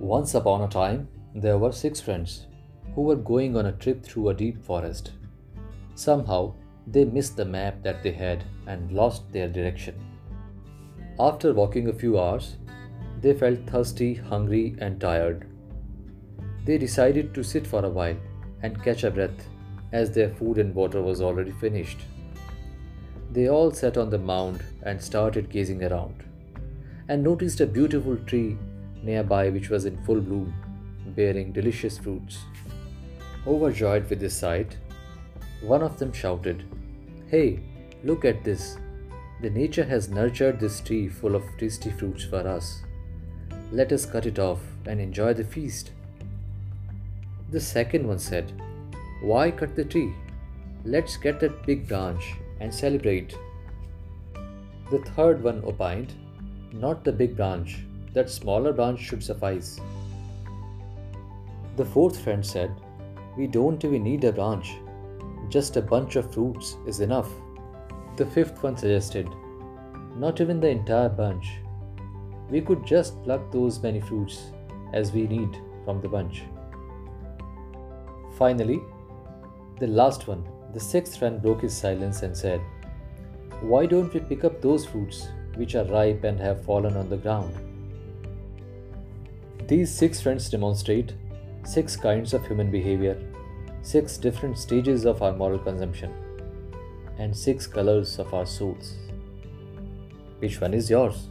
Once upon a time, there were six friends who were going on a trip through a deep forest. Somehow, they missed the map that they had and lost their direction. After walking a few hours, they felt thirsty, hungry, and tired. They decided to sit for a while and catch a breath as their food and water was already finished. They all sat on the mound and started gazing around and noticed a beautiful tree nearby which was in full bloom, bearing delicious fruits. Overjoyed with this sight, one of them shouted, Hey, look at this! The nature has nurtured this tree full of tasty fruits for us. Let us cut it off and enjoy the feast. The second one said, Why cut the tree? Let's get that big branch and celebrate. The third one opined, Not the big branch, that smaller branch should suffice. The fourth friend said, We don't even need a branch, just a bunch of fruits is enough. The fifth one suggested, Not even the entire bunch. We could just pluck those many fruits as we need from the bunch. Finally, the last one, the sixth friend, broke his silence and said, Why don't we pick up those fruits which are ripe and have fallen on the ground? These six friends demonstrate six kinds of human behavior, six different stages of our moral consumption, and six colors of our souls. Which one is yours?